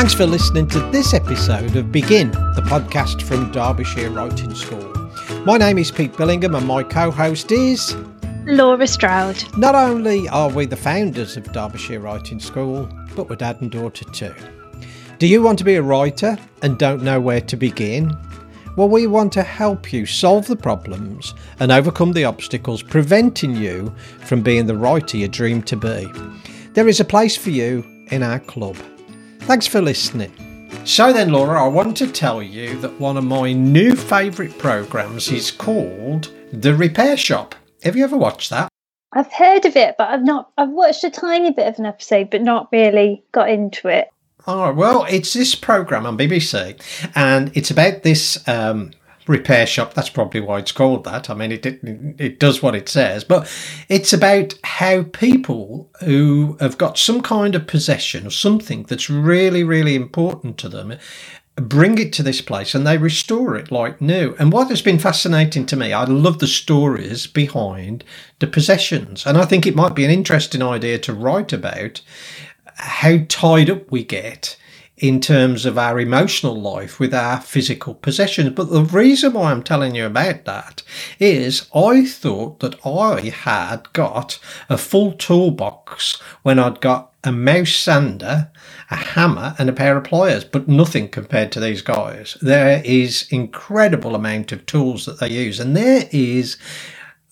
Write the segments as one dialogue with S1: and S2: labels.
S1: Thanks for listening to this episode of Begin, the podcast from Derbyshire Writing School. My name is Pete Billingham and my co host is.
S2: Laura Stroud.
S1: Not only are we the founders of Derbyshire Writing School, but we're dad and daughter too. Do you want to be a writer and don't know where to begin? Well, we want to help you solve the problems and overcome the obstacles preventing you from being the writer you dream to be. There is a place for you in our club. Thanks for listening. So then, Laura, I want to tell you that one of my new favourite programmes is called The Repair Shop. Have you ever watched that?
S2: I've heard of it, but I've not. I've watched a tiny bit of an episode, but not really got into it.
S1: All right. Well, it's this program on BBC, and it's about this um, repair shop. That's probably why it's called that. I mean, it, it does what it says, but it's about how people who have got some kind of possession or something that's really, really important to them bring it to this place and they restore it like new. And what has been fascinating to me, I love the stories behind the possessions. And I think it might be an interesting idea to write about how tied up we get in terms of our emotional life with our physical possessions. But the reason why I'm telling you about that is I thought that I had got a full toolbox when I'd got a mouse sander, a hammer, and a pair of pliers, but nothing compared to these guys. There is incredible amount of tools that they use, and there is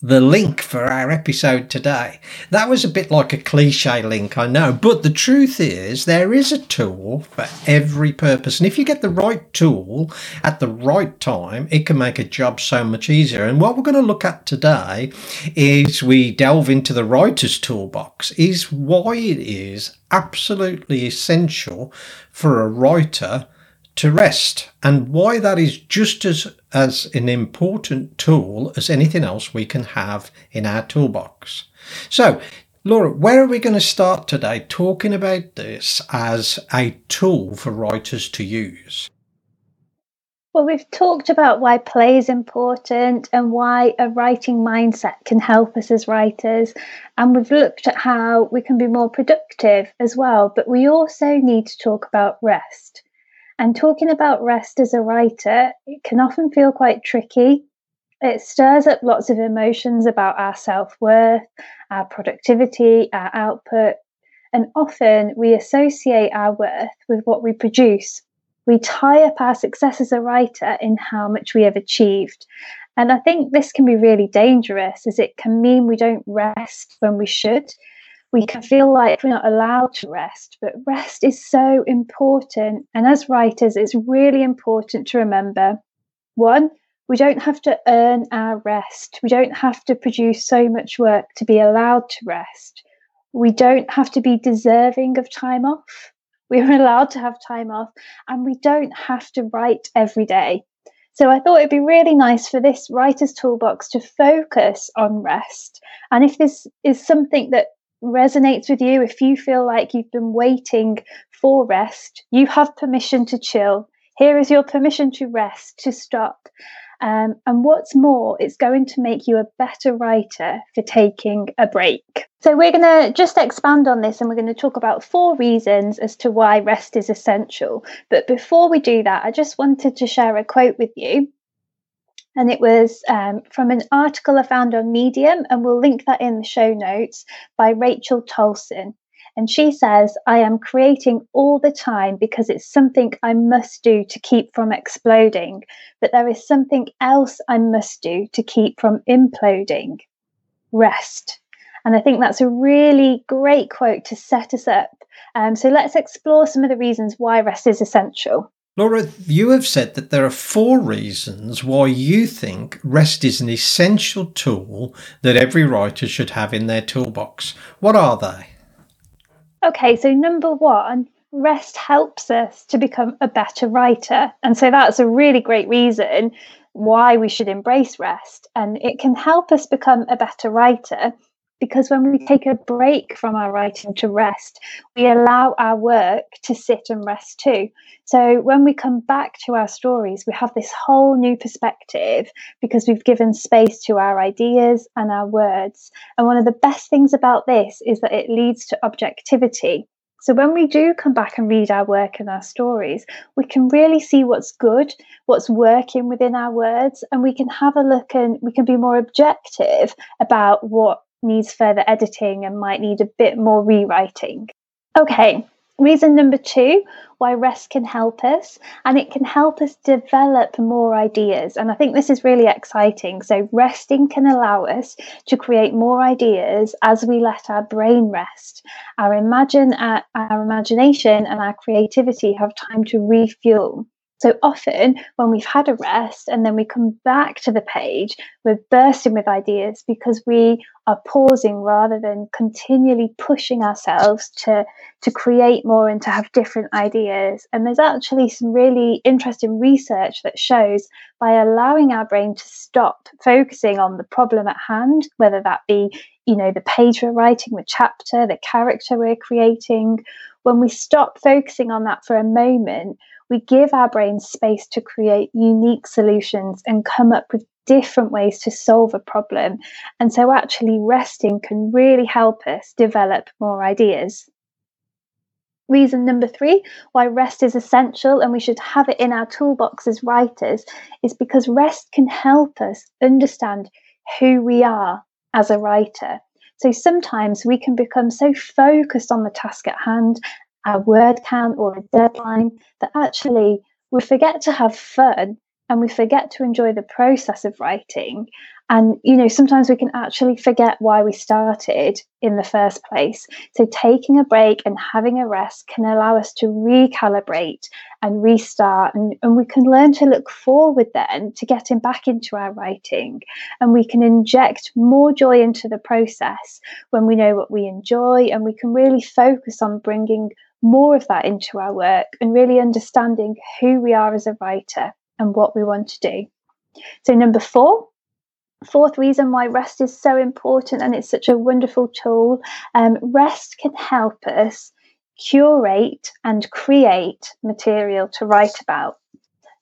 S1: the link for our episode today. That was a bit like a cliche link, I know, but the truth is there is a tool for every purpose. And if you get the right tool at the right time, it can make a job so much easier. And what we're going to look at today is we delve into the writer's toolbox, is why it is absolutely essential for a writer to rest and why that is just as as an important tool as anything else we can have in our toolbox. So, Laura, where are we going to start today talking about this as a tool for writers to use?
S2: Well, we've talked about why play is important and why a writing mindset can help us as writers. And we've looked at how we can be more productive as well. But we also need to talk about rest. And talking about rest as a writer, it can often feel quite tricky. It stirs up lots of emotions about our self worth, our productivity, our output, and often we associate our worth with what we produce. We tie up our success as a writer in how much we have achieved. And I think this can be really dangerous as it can mean we don't rest when we should we can feel like we're not allowed to rest, but rest is so important. And as writers, it's really important to remember one, we don't have to earn our rest. We don't have to produce so much work to be allowed to rest. We don't have to be deserving of time off. We're allowed to have time off, and we don't have to write every day. So I thought it'd be really nice for this writer's toolbox to focus on rest. And if this is something that resonates with you, if you feel like you've been waiting for rest, you have permission to chill. Here is your permission to rest, to stop. Um, and what's more, it's going to make you a better writer for taking a break. So, we're going to just expand on this and we're going to talk about four reasons as to why rest is essential. But before we do that, I just wanted to share a quote with you and it was um, from an article I found on Medium, and we'll link that in the show notes by Rachel Tolson. And she says, I am creating all the time because it's something I must do to keep from exploding, but there is something else I must do to keep from imploding rest. And I think that's a really great quote to set us up. Um, so let's explore some of the reasons why rest is essential.
S1: Laura, you have said that there are four reasons why you think rest is an essential tool that every writer should have in their toolbox. What are they?
S2: Okay, so number one, rest helps us to become a better writer. And so that's a really great reason why we should embrace rest. And it can help us become a better writer because when we take a break from our writing to rest, we allow our work to sit and rest too. So when we come back to our stories, we have this whole new perspective because we've given space to our ideas and our words. And one of the best things about this is that it leads to objectivity. So when we do come back and read our work and our stories, we can really see what's good, what's working within our words, and we can have a look and we can be more objective about what needs further editing and might need a bit more rewriting. Okay, reason number two why rest can help us and it can help us develop more ideas. And i think this is really exciting. So resting can allow us to create more ideas as we let our brain rest. Our imagine our, our imagination and our creativity have time to refuel so often, when we've had a rest and then we come back to the page, we're bursting with ideas because we are pausing rather than continually pushing ourselves to, to create more and to have different ideas. And there's actually some really interesting research that shows by allowing our brain to stop focusing on the problem at hand, whether that be you know the page we're writing the chapter the character we're creating when we stop focusing on that for a moment we give our brains space to create unique solutions and come up with different ways to solve a problem. And so, actually, resting can really help us develop more ideas. Reason number three why rest is essential and we should have it in our toolbox as writers is because rest can help us understand who we are as a writer. So sometimes we can become so focused on the task at hand a word count or a deadline that actually we forget to have fun and we forget to enjoy the process of writing. And you know sometimes we can actually forget why we started in the first place. So taking a break and having a rest can allow us to recalibrate and restart and, and we can learn to look forward then to getting back into our writing. And we can inject more joy into the process when we know what we enjoy and we can really focus on bringing more of that into our work and really understanding who we are as a writer and what we want to do. So, number four, fourth reason why rest is so important and it's such a wonderful tool um, rest can help us curate and create material to write about.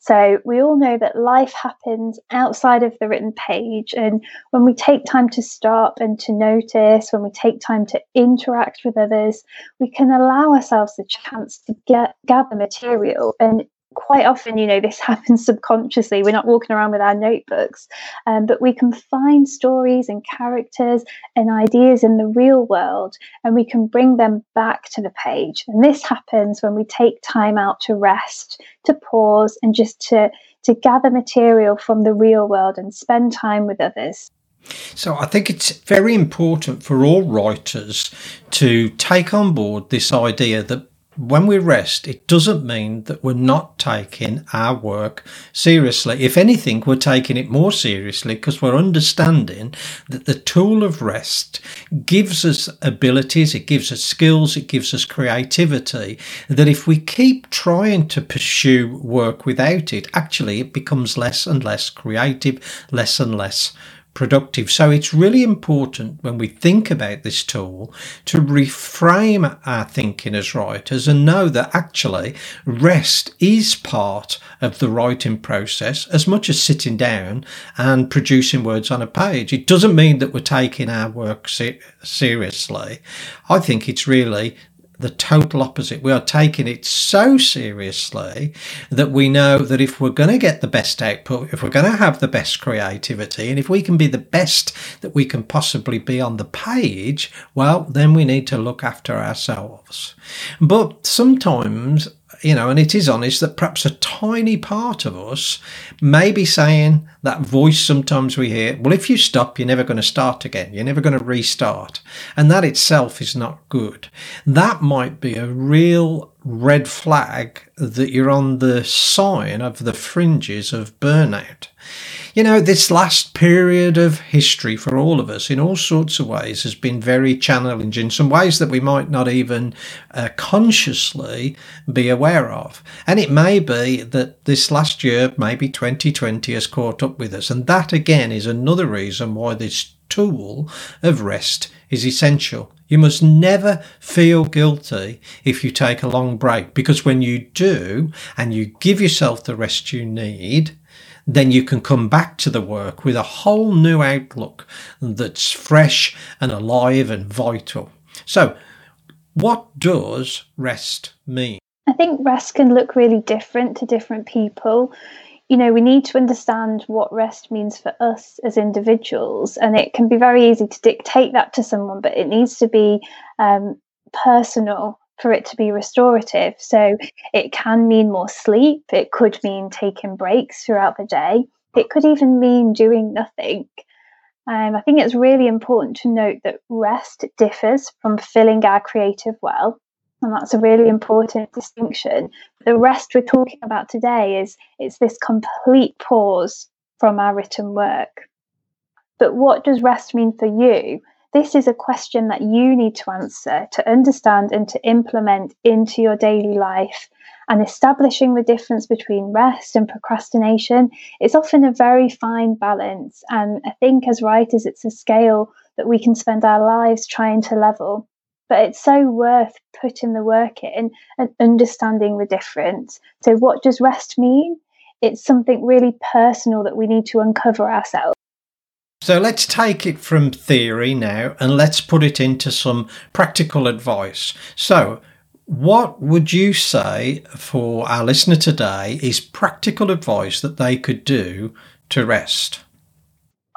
S2: So we all know that life happens outside of the written page. And when we take time to stop and to notice, when we take time to interact with others, we can allow ourselves the chance to get gather material and quite often, you know, this happens subconsciously. We're not walking around with our notebooks, um, but we can find stories and characters and ideas in the real world and we can bring them back to the page. And this happens when we take time out to rest, to pause, and just to, to gather material from the real world and spend time with others.
S1: So I think it's very important for all writers to take on board this idea that when we rest, it doesn't mean that we're not taking our work seriously. If anything, we're taking it more seriously because we're understanding that the tool of rest gives us abilities, it gives us skills, it gives us creativity. That if we keep trying to pursue work without it, actually it becomes less and less creative, less and less productive. So it's really important when we think about this tool to reframe our thinking as writers and know that actually rest is part of the writing process as much as sitting down and producing words on a page. It doesn't mean that we're taking our work seriously. I think it's really the total opposite. We are taking it so seriously that we know that if we're going to get the best output, if we're going to have the best creativity, and if we can be the best that we can possibly be on the page, well, then we need to look after ourselves. But sometimes you know, and it is honest that perhaps a tiny part of us may be saying that voice sometimes we hear, well, if you stop, you're never going to start again. You're never going to restart. And that itself is not good. That might be a real red flag that you're on the sign of the fringes of burnout. You know, this last period of history for all of us in all sorts of ways has been very challenging in some ways that we might not even uh, consciously be aware of. And it may be that this last year, maybe 2020, has caught up with us. And that again is another reason why this tool of rest is essential. You must never feel guilty if you take a long break because when you do and you give yourself the rest you need, then you can come back to the work with a whole new outlook that's fresh and alive and vital. So, What does rest mean?
S2: I think rest can look really different to different people. You know, we need to understand what rest means for us as individuals, and it can be very easy to dictate that to someone, but it needs to be um, personal for it to be restorative. So it can mean more sleep, it could mean taking breaks throughout the day, it could even mean doing nothing. Um, I think it's really important to note that rest differs from filling our creative well. And that's a really important distinction. The rest we're talking about today is it's this complete pause from our written work. But what does rest mean for you? This is a question that you need to answer to understand and to implement into your daily life. And establishing the difference between rest and procrastination is often a very fine balance. And I think as writers, it's a scale that we can spend our lives trying to level. But it's so worth putting the work in and understanding the difference. So, what does rest mean? It's something really personal that we need to uncover ourselves.
S1: So let's take it from theory now and let's put it into some practical advice. So, what would you say for our listener today is practical advice that they could do to rest?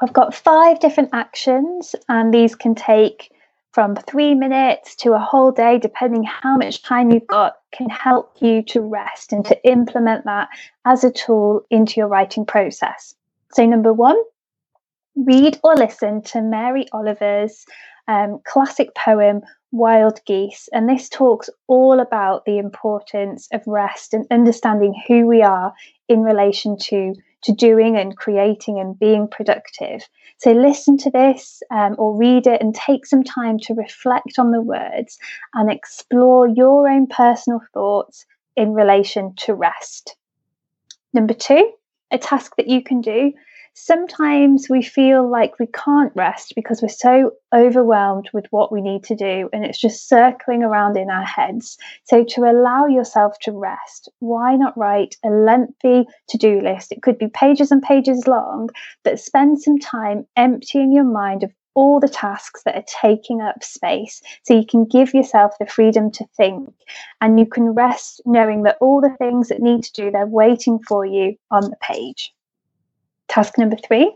S2: I've got five different actions, and these can take from three minutes to a whole day, depending how much time you've got, can help you to rest and to implement that as a tool into your writing process. So, number one, read or listen to Mary Oliver's um, classic poem, Wild Geese. And this talks all about the importance of rest and understanding who we are in relation to, to doing and creating and being productive. So listen to this um, or read it and take some time to reflect on the words and explore your own personal thoughts in relation to rest. Number two, a task that you can do sometimes we feel like we can't rest because we're so overwhelmed with what we need to do and it's just circling around in our heads. So, to allow yourself to rest, why not write a lengthy to do list? It could be pages and pages long, but spend some time emptying your mind of all the tasks that are taking up space so you can give yourself the freedom to think and you can rest knowing that all the things that need to do they're waiting for you on the page Task number three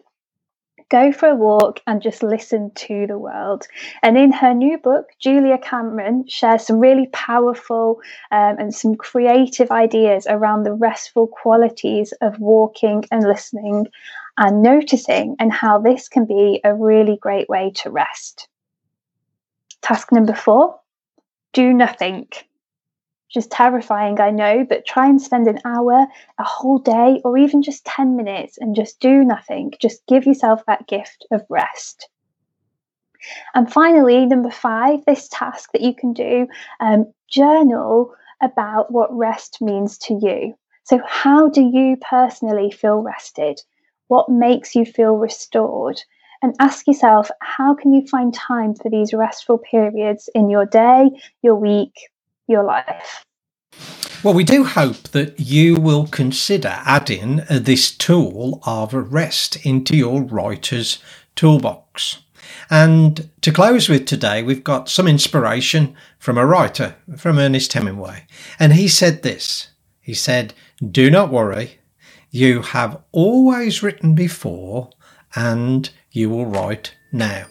S2: go for a walk and just listen to the world. And in her new book, Julia Cameron shares some really powerful um, and some creative ideas around the restful qualities of walking and listening and noticing, and how this can be a really great way to rest. Task number four do nothing just terrifying, I know, but try and spend an hour, a whole day, or even just 10 minutes and just do nothing. Just give yourself that gift of rest. And finally, number five, this task that you can do um, journal about what rest means to you. So, how do you personally feel rested? What makes you feel restored? And ask yourself, how can you find time for these restful periods in your day, your week, your life.
S1: Well, we do hope that you will consider adding uh, this tool of rest into your writer's toolbox. And to close with today, we've got some inspiration from a writer, from Ernest Hemingway. And he said this He said, Do not worry, you have always written before, and you will write now.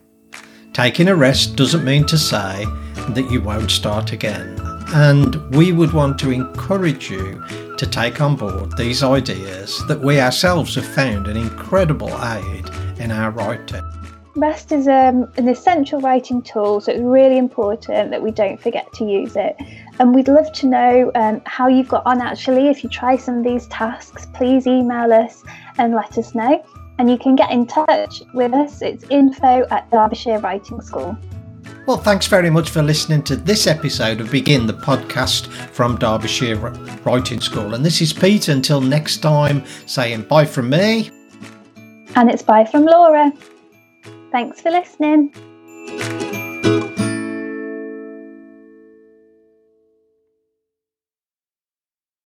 S1: Taking a rest doesn't mean to say that you won't start again. And we would want to encourage you to take on board these ideas that we ourselves have found an incredible aid in our writing.
S2: Rest is um, an essential writing tool, so it's really important that we don't forget to use it. And we'd love to know um, how you've got on actually. If you try some of these tasks, please email us and let us know. And you can get in touch with us. It's info at Derbyshire Writing School.
S1: Well, thanks very much for listening to this episode of Begin the podcast from Derbyshire Writing School. And this is Pete. Until next time, saying bye from me.
S2: And it's bye from Laura. Thanks for listening.